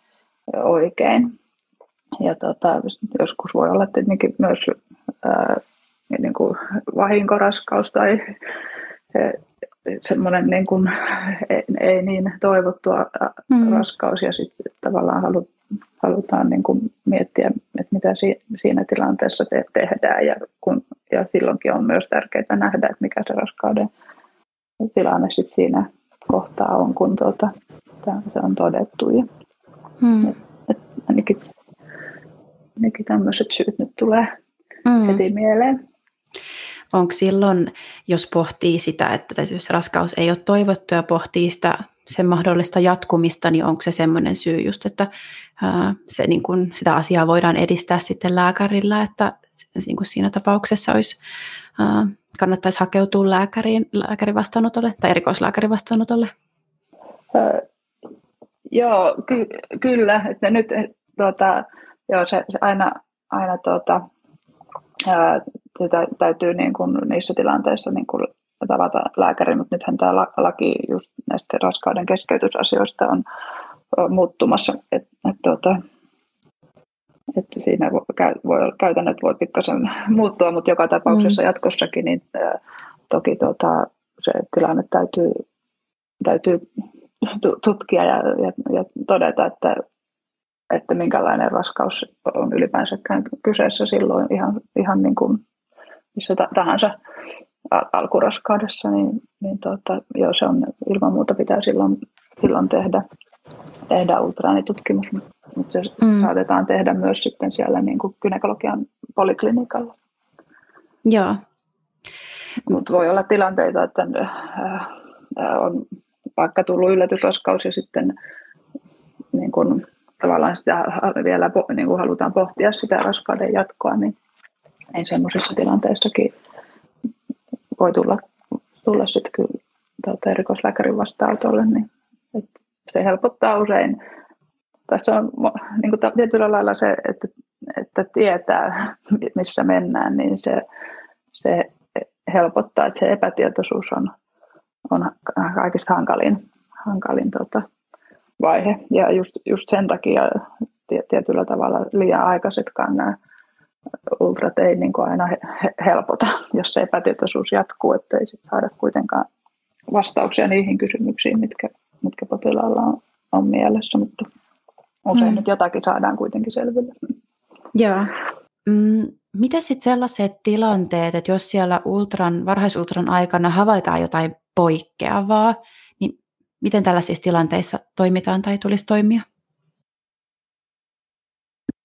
oikein. Ja tota, joskus voi olla tietenkin myös ää, niin kuin vahinkoraskaus tai semmoinen niin kuin, ei, ei niin toivottua mm. raskaus ja sitten tavallaan halu, halutaan niin kuin miettiä, että mitä si, siinä tilanteessa te, tehdään ja, kun, ja silloinkin on myös tärkeää nähdä, että mikä se raskauden tilanne sit siinä kohtaa on, kun tuota, se on todettu. Ja, mm. et, et ainakin, ainakin tämmöiset syyt nyt tulee mm. heti mieleen onko silloin, jos pohtii sitä, että jos raskaus ei ole toivottu ja pohtii sitä sen mahdollista jatkumista, niin onko se semmoinen syy just, että ää, se, niin kun, sitä asiaa voidaan edistää sitten lääkärillä, että niin kun siinä tapauksessa olisi, ää, kannattaisi hakeutua lääkäriin, lääkärin vastaanotolle tai erikoislääkärin vastaanotolle? Öö, joo, ky- kyllä. Että nyt tuota, joo, se, se aina, aina tuota, ää, sitä täytyy niin kuin niissä tilanteissa niin kuin tavata lääkäri, mutta nythän tämä laki just näistä raskauden keskeytysasioista on muuttumassa, että et, tuota, et siinä voi, voi olla, käytännöt voi pikkasen muuttua, mutta joka tapauksessa mm. jatkossakin niin ää, toki tuota, se tilanne täytyy, täytyy tutkia ja, ja, ja todeta, että, että minkälainen raskaus on ylipäänsäkään kyseessä silloin ihan, ihan niin kuin missä tahansa alkuraskaudessa, niin, niin tuota, joo, se on ilman muuta pitää silloin, silloin tehdä, tehdä ultraanitutkimus, mutta se mm. saatetaan tehdä myös sitten siellä niin kuin gynekologian poliklinikalla. Joo. Mutta voi olla tilanteita, että äh, on vaikka tullut yllätysraskaus ja sitten niin kun, tavallaan sitä vielä niin kun halutaan pohtia sitä raskauden jatkoa, niin niin semmoisissa tilanteissakin voi tulla, tulla sitten kyllä tuota, erikoislääkärin vastaanotolle, niin että se helpottaa usein. Tässä on niin kuin tietyllä lailla se, että, että tietää, missä mennään, niin se, se helpottaa, että se epätietoisuus on, on kaikista hankalin, hankalin tota, vaihe. Ja just, just sen takia tietyllä tavalla liian aikaisetkaan nämä ultrat ei niin kuin aina helpota, jos se epätietoisuus jatkuu, että ei sit saada kuitenkaan vastauksia niihin kysymyksiin, mitkä, mitkä potilaalla on, on mielessä, mutta usein mm. nyt jotakin saadaan kuitenkin selville. Joo. Mm, Miten sitten sellaiset tilanteet, että jos siellä ultran, varhaisultran aikana havaitaan jotain poikkeavaa, niin miten tällaisissa tilanteissa toimitaan tai tulisi toimia?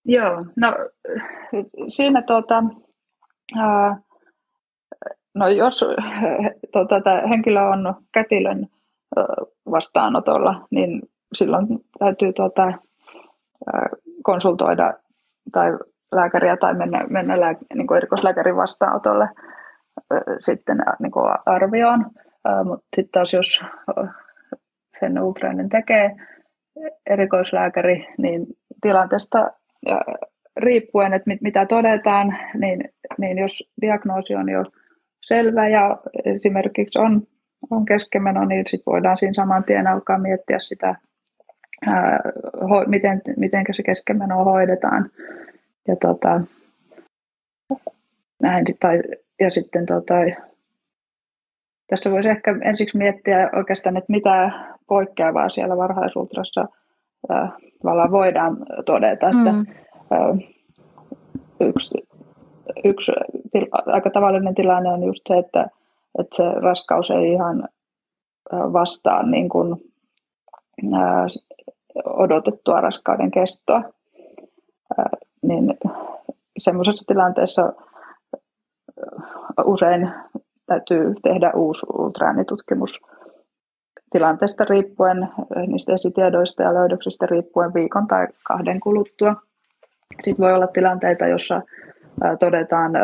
Joo, no siinä tuota, ää, no jos tuota, henkilö on kätilön vastaanotolla, niin silloin täytyy tuota, konsultoida tai lääkäriä tai mennä, mennä lää, niin kuin erikoislääkärin vastaanotolle sitten niin kuin arvioon. Mutta sitten taas jos sen ultrainen tekee erikoislääkäri, niin tilanteesta riippuen, että mit, mitä todetaan, niin, niin jos diagnoosi on jo selvä ja esimerkiksi on, on keskemeno, niin sitten voidaan siinä saman tien alkaa miettiä sitä, ää, ho, miten, miten se keskemeno hoidetaan. Ja tota, näin, tai, ja sitten tota, tässä voisi ehkä ensiksi miettiä oikeastaan, että mitä poikkeavaa siellä varhaisultrassa äh, voidaan todeta. Mm. Että, yksi yksi aika tavallinen tilanne on just se, että, että se raskaus ei ihan vastaa niin kuin, odotettua raskauden kestoa. Niin semmoisessa tilanteessa usein täytyy tehdä uusi ultraäänitutkimus tilanteesta riippuen, niistä esitiedoista ja löydöksistä riippuen viikon tai kahden kuluttua. Sitten voi olla tilanteita, jossa todetaan,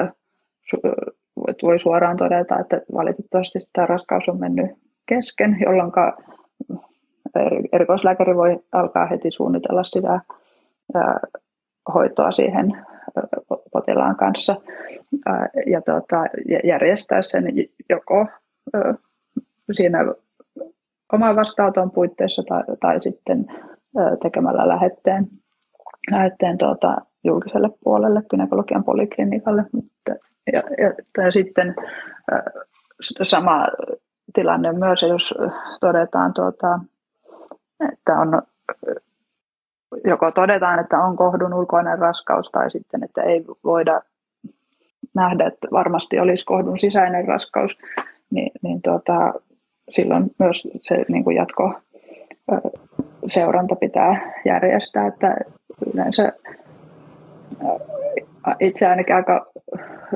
että voi suoraan todeta, että valitettavasti tämä raskaus on mennyt kesken, jolloin erikoislääkäri voi alkaa heti suunnitella sitä hoitoa siihen potilaan kanssa ja tuota, järjestää sen joko siinä oman vastaanoton puitteissa tai, tai sitten tekemällä lähetteen, lähetteen tuota, julkiselle puolelle, gynekologian poliklinikalle. Ja, ja, ja sitten sama tilanne myös, jos todetaan, tuota, että on joko todetaan, että on kohdun ulkoinen raskaus tai sitten, että ei voida nähdä, että varmasti olisi kohdun sisäinen raskaus, niin, niin tuota, silloin myös se niin kuin jatko seuranta pitää järjestää, että yleensä itse ainakin aika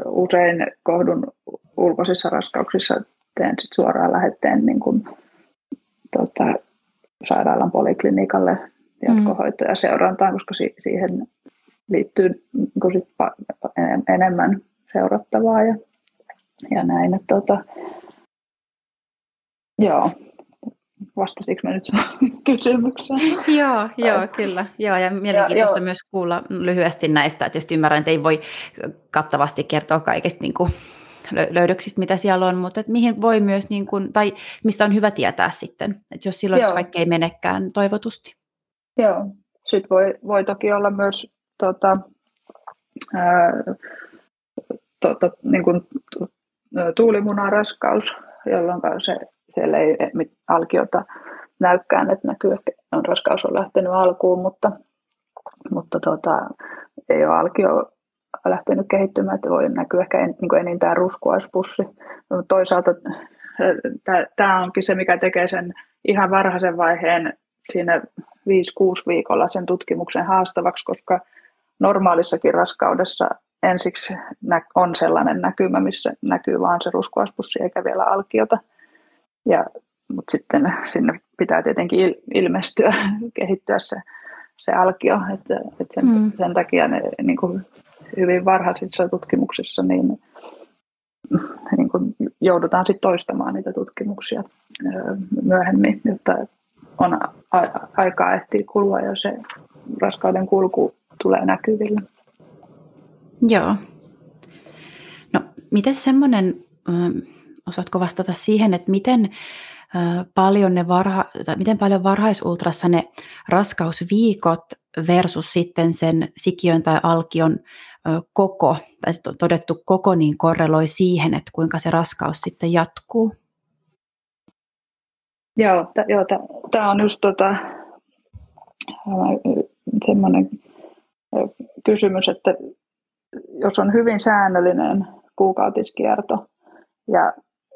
usein kohdun ulkoisissa raskauksissa teen sit suoraan lähetteen niin kuin, tota, sairaalan poliklinikalle jatkohoitoja seurantaan, koska si- siihen liittyy niin sit enemmän seurattavaa ja, ja näin. Että, tota, joo, Vastasitko mä nyt kysymykseen? joo, joo, kyllä. Joo, ja mielenkiintoista ja, myös kuulla lyhyesti näistä. Että just ymmärrän, että ei voi kattavasti kertoa kaikista niin kuin löydöksistä, mitä siellä on, mutta että mihin voi myös, niin kuin, tai mistä on hyvä tietää sitten, että jos silloin jos kaikki ei menekään toivotusti. Joo, sitten voi, voi toki olla myös tota, ää, tota, niin kuin, tuulimunaraskaus, jolloin se siellä ei alkiota näykään, että näkyy, että on raskaus on lähtenyt alkuun, mutta, mutta tota, ei ole alkio lähtenyt kehittymään, että voi näkyä ehkä en, niin enintään ruskuaispussi. Mutta toisaalta tämä onkin se, mikä tekee sen ihan varhaisen vaiheen siinä 5-6 viikolla sen tutkimuksen haastavaksi, koska normaalissakin raskaudessa ensiksi on sellainen näkymä, missä näkyy vain se ruskuaispussi eikä vielä alkiota. Ja, mutta sitten sinne pitää tietenkin ilmestyä, kehittyä se, se alkio, että, että sen, mm. sen takia ne niin kuin hyvin varhaisissa tutkimuksissa niin, niin kuin joudutaan sitten toistamaan niitä tutkimuksia myöhemmin, jotta on a- aikaa ehtii kulua ja se raskauden kulku tulee näkyville. Joo. No, miten semmoinen Osaatko vastata siihen, että miten paljon ne varha, tai miten paljon varhaisultrassa ne raskausviikot versus sitten sen sikiön tai alkion koko, tai todettu koko, niin korreloi siihen, että kuinka se raskaus sitten jatkuu? Joo, t- joo tämä on just tota, semmoinen kysymys, että jos on hyvin säännöllinen kuukautiskierto ja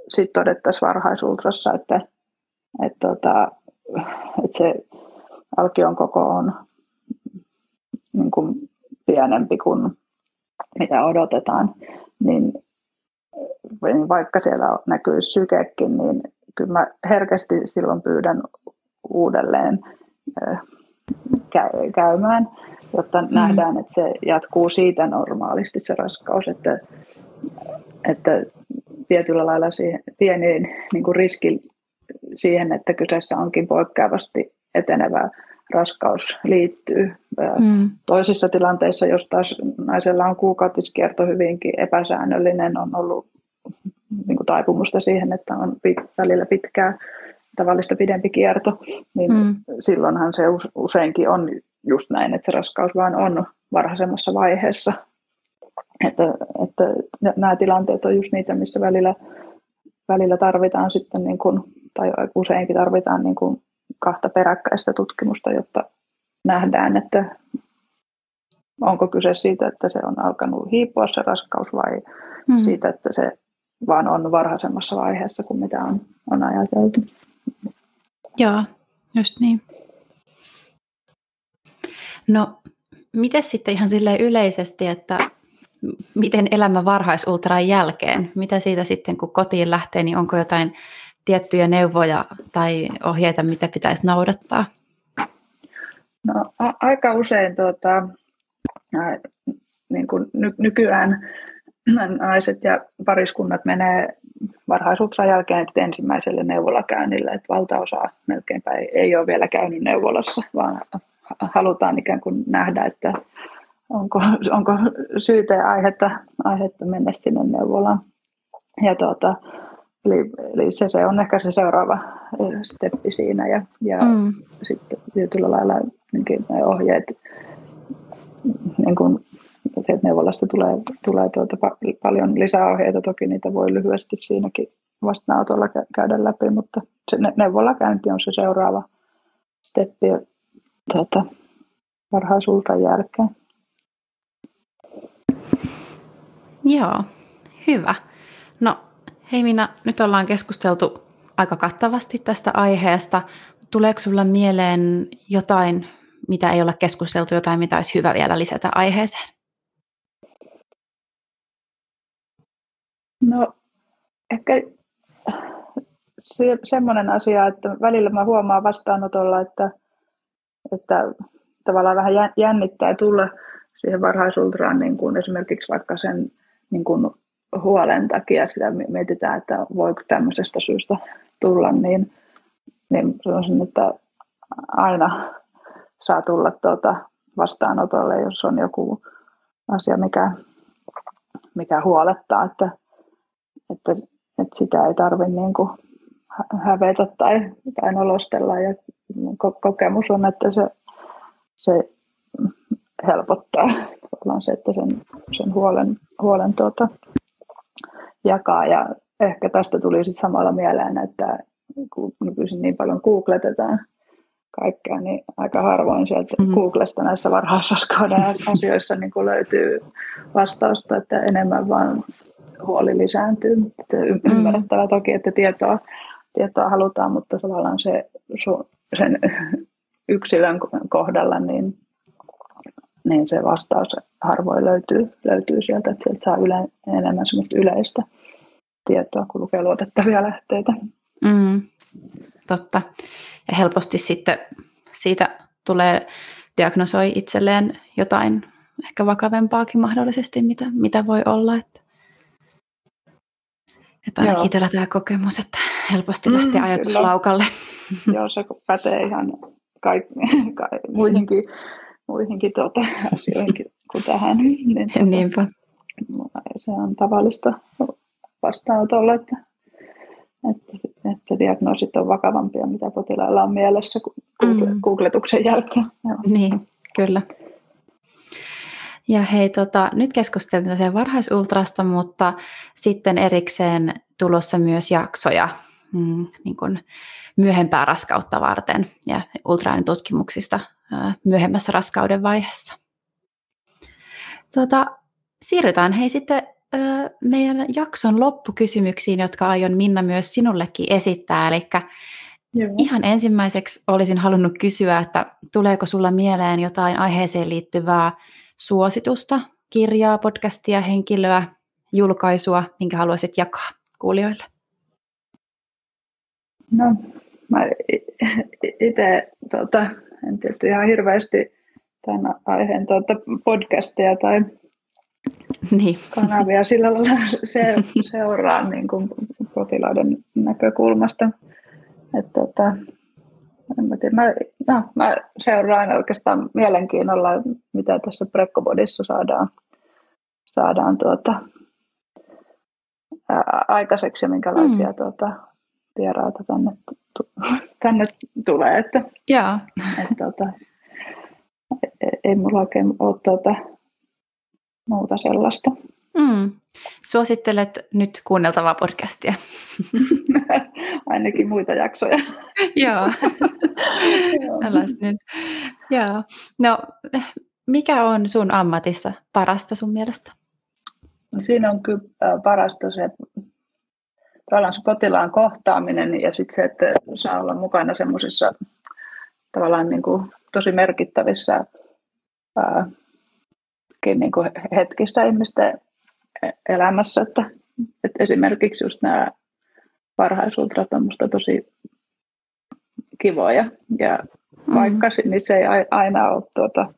sitten todettaisiin varhaisultrassa, että, että, tota, että se alkion koko on niin kuin pienempi kuin mitä odotetaan, niin vaikka siellä näkyy sykekin, niin kyllä mä herkästi silloin pyydän uudelleen käymään, jotta mm. nähdään, että se jatkuu siitä normaalisti se raskaus, että, että tietyllä lailla siihen, pieni niin kuin riski siihen, että kyseessä onkin poikkeavasti etenevä raskaus liittyy. Mm. Toisissa tilanteissa, jos taas naisella on kuukautiskierto hyvinkin epäsäännöllinen, on ollut niin kuin taipumusta siihen, että on pit, välillä pitkää, tavallista pidempi kierto, niin mm. silloinhan se useinkin on just näin, että se raskaus vaan on varhaisemmassa vaiheessa. Että, että nämä tilanteet on just niitä, missä välillä, välillä tarvitaan sitten, niin kuin, tai useinkin tarvitaan niin kuin kahta peräkkäistä tutkimusta, jotta nähdään, että onko kyse siitä, että se on alkanut hiipua se raskaus vai mm. siitä, että se vaan on varhaisemmassa vaiheessa kuin mitä on, on ajateltu. Joo, just niin. No, miten sitten ihan sille yleisesti, että miten elämä varhaisultran jälkeen, mitä siitä sitten kun kotiin lähtee, niin onko jotain tiettyjä neuvoja tai ohjeita, mitä pitäisi noudattaa? No a- aika usein tuota, ää, niin kuin ny- nykyään naiset ja pariskunnat menee varhaisuutran jälkeen ensimmäiselle neuvolakäynnille, että valtaosa melkeinpä ei, ei ole vielä käynyt neuvolassa, vaan halutaan ikään kuin nähdä, että onko, onko syytä ja aihetta, aihetta mennä sinne neuvolaan. Ja tuota, eli, eli se, se on ehkä se seuraava steppi siinä ja, ja mm. sitten tietyllä lailla niin ohjeet niin kuin että neuvolasta tulee, tulee tuota paljon lisäohjeita, toki niitä voi lyhyesti siinäkin vastaanotolla käydä läpi, mutta se neuvolakäynti on se seuraava steppi tuota, varhaisuuden jälkeen. Joo, hyvä. No hei Minna, nyt ollaan keskusteltu aika kattavasti tästä aiheesta. Tuleeko sinulla mieleen jotain, mitä ei olla keskusteltu, jotain, mitä olisi hyvä vielä lisätä aiheeseen? No ehkä se, semmoinen asia, että välillä mä huomaan vastaanotolla, että, että tavallaan vähän jännittää tulla siihen varhaisultraan niin kuin esimerkiksi vaikka sen niin kuin huolen takia sitä mietitään, että voiko tämmöisestä syystä tulla, niin, niin sanoisin, että aina saa tulla tuota vastaanotolle, jos on joku asia, mikä, mikä huolettaa, että että, että sitä ei tarvitse niin hävetä tai, tai nolostella. Ja kokemus on, että se, se helpottaa tavallaan se, että sen, sen huolen, huolen tuota, jakaa. Ja ehkä tästä tuli sitten samalla mieleen, että kun nykyisin niin paljon googletetaan kaikkea, niin aika harvoin sieltä mm-hmm. Googlesta näissä varhaisraskauden asioissa niin kuin löytyy vastausta, että enemmän vaan huoli lisääntyy. Mm. Ymmärrettävää toki, että tietoa, tietoa halutaan, mutta tavallaan se, sen yksilön kohdalla niin, niin se vastaus harvoin löytyy, löytyy sieltä, että sieltä saa yle, enemmän semmoista yleistä tietoa, kun lukee luotettavia lähteitä. Mm, totta. Ja helposti sitten siitä tulee diagnosoi itselleen jotain ehkä vakavempaakin mahdollisesti, mitä, mitä voi olla. Että että ainakin itsellä tämä kokemus, että helposti mm, lähtee ajatuslaukalle. Joo, se pätee ihan kaik, ka, muihinkin, muihinkin tuota, asioihin kuin tähän. Niin, tuota, Niinpä. Se on tavallista vastaanotolla, että, että että diagnoosit on vakavampia, mitä potilailla on mielessä mm. googletuksen jälkeen. Joo. Niin, kyllä. Ja hei, tota, nyt keskusteltiin varhaisultrasta, mutta sitten erikseen tulossa myös jaksoja mm, niin kuin myöhempää raskautta varten ja ultraanin tutkimuksista myöhemmässä raskauden vaiheessa. Tota, siirrytään hei sitten meidän jakson loppukysymyksiin, jotka aion Minna myös sinullekin esittää. Eli Joo. ihan ensimmäiseksi olisin halunnut kysyä, että tuleeko sulla mieleen jotain aiheeseen liittyvää suositusta, kirjaa, podcastia, henkilöä, julkaisua, minkä haluaisit jakaa kuulijoille? No, mä itse tota, en tietysti ihan hirveästi tämän aiheen tuota, podcasteja tai niin. kanavia sillä lailla se, seuraa niin kuin potilaiden näkökulmasta. Että, tota, en mä, tiedä. Mä, no, mä seuraan oikeastaan mielenkiinnolla, mitä tässä Brekkobodissa saadaan, saadaan tuota, ää, aikaiseksi ja minkälaisia mm. tuota, vieraita tänne, tänne tulee. Että, Jaa. että, tuota, ei mulla oikein ole tuota, muuta sellaista. Mm. Suosittelet nyt kuunneltavaa podcastia. Ainakin muita jaksoja. Joo. nyt. Joo. No, mikä on sun ammatissa parasta sun mielestä? Siinä on kyllä parasta se, tavallaan se potilaan kohtaaminen ja sitten se, että saa olla mukana semmoisissa tavallaan niin kuin tosi merkittävissä ää, niin kuin hetkissä ihmisten elämässä, että, että esimerkiksi just nämä varhaisultrat on musta tosi kivoja ja mm. vaikka mm. niin se ei aina ole tuota,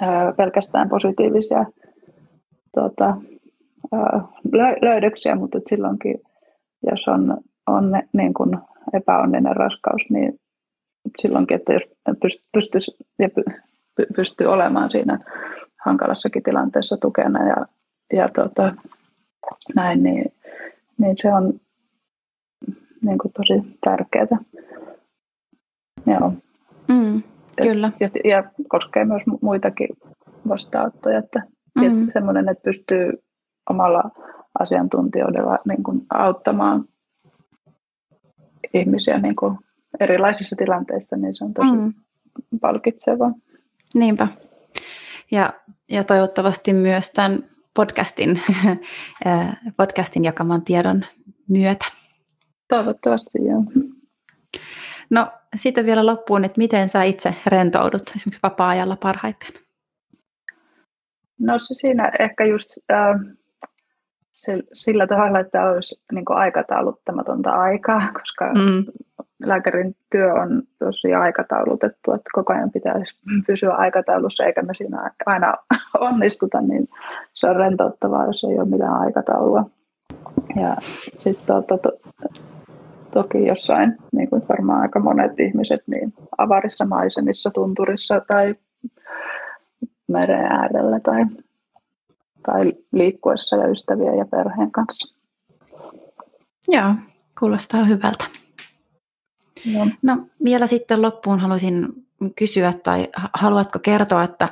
ää, pelkästään positiivisia tuota, ää, löydöksiä, mutta silloinkin, jos on, on niin kuin epäonninen raskaus, niin silloinkin, että jos pystyisi ja pystyy olemaan siinä hankalassakin tilanteessa tukena ja, ja tota, näin, niin, niin se on niin kuin tosi tärkeää. Joo. Mm, kyllä. Ja, ja, ja koskee myös muitakin vastaanottoja, että mm. semmoinen, että pystyy omalla asiantuntijoidella niin kuin auttamaan ihmisiä niin kuin erilaisissa tilanteissa, niin se on tosi mm. palkitsevaa. Niinpä. Ja, ja toivottavasti myös tämän podcastin, podcastin jakaman tiedon myötä. Toivottavasti, joo. No sitten vielä loppuun, että miten sä itse rentoudut esimerkiksi vapaa-ajalla parhaiten? No se siinä ehkä just äh, sillä tavalla, että olisi niin aikatauluttamatonta aikaa, koska mm lääkärin työ on tosi aikataulutettu, että koko ajan pitäisi pysyä aikataulussa, eikä me siinä aina onnistuta, niin se on rentouttavaa, jos ei ole mitään aikataulua. Ja sitten to, to, toki jossain, niin kuin varmaan aika monet ihmiset, niin avarissa maisemissa, tunturissa tai meren äärellä tai, tai liikkuessa ja ystävien ja perheen kanssa. Joo, kuulostaa hyvältä. Joo. No vielä sitten loppuun haluaisin kysyä tai haluatko kertoa, että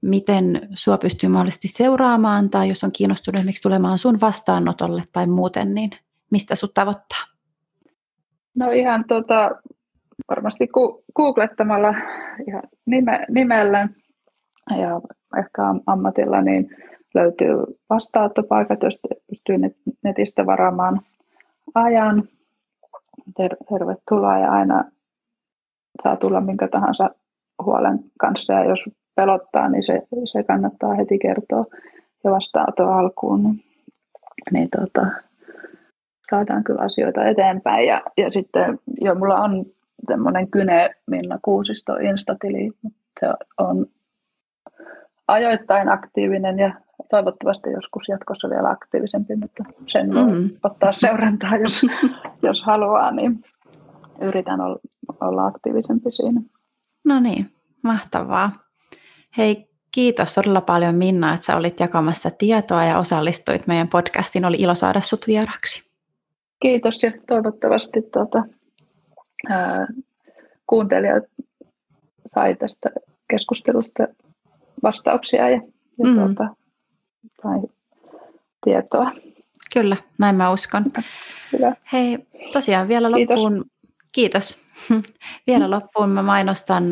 miten sua pystyy mahdollisesti seuraamaan tai jos on kiinnostunut esimerkiksi tulemaan sun vastaanotolle tai muuten, niin mistä sut tavoittaa? No ihan tota, varmasti googlettamalla ihan nime, nimellä ja ehkä ammatilla niin löytyy vastaanottopaikat, joista pystyy netistä varaamaan ajan. Ter- tervetuloa ja aina saa tulla minkä tahansa huolen kanssa. Ja jos pelottaa, niin se, se kannattaa heti kertoa ja vastaanoton alkuun, niin, niin tota, saadaan kyllä asioita eteenpäin. Ja, ja sitten jo mulla on semmoinen Kyne Minna Kuusisto Instatili, se on ajoittain aktiivinen ja toivottavasti joskus jatkossa vielä aktiivisempi, mutta sen voi mm. ottaa seurantaa, jos, jos haluaa, niin yritän olla aktiivisempi siinä. No niin, mahtavaa. Hei, kiitos todella paljon Minna, että sä olit jakamassa tietoa ja osallistuit meidän podcastiin. Oli ilo saada sut vieraksi. kiitos ja toivottavasti tuota, ää, kuuntelijat sai tästä keskustelusta vastauksia ja, ja mm. tuota, tai tietoa. Kyllä, näin mä uskon. Hyvä. Hei, tosiaan vielä loppuun, kiitos. kiitos. vielä loppuun mä mainostan,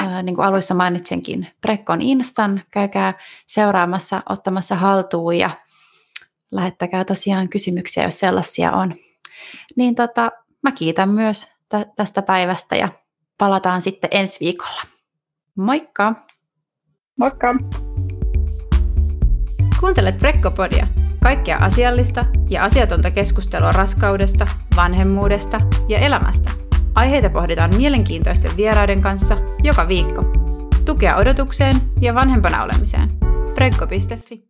äh, niin kuin alussa mainitsinkin, Prekkon Instan. Käykää seuraamassa, ottamassa haltuun ja lähettäkää tosiaan kysymyksiä, jos sellaisia on. Niin tota, mä kiitän myös tä- tästä päivästä ja palataan sitten ensi viikolla. Moikka! Moikka! Kuuntelet Prekkopodia, kaikkea asiallista ja asiatonta keskustelua raskaudesta, vanhemmuudesta ja elämästä. Aiheita pohditaan mielenkiintoisten vieraiden kanssa joka viikko. Tukea odotukseen ja vanhempana olemiseen. Prekko.fi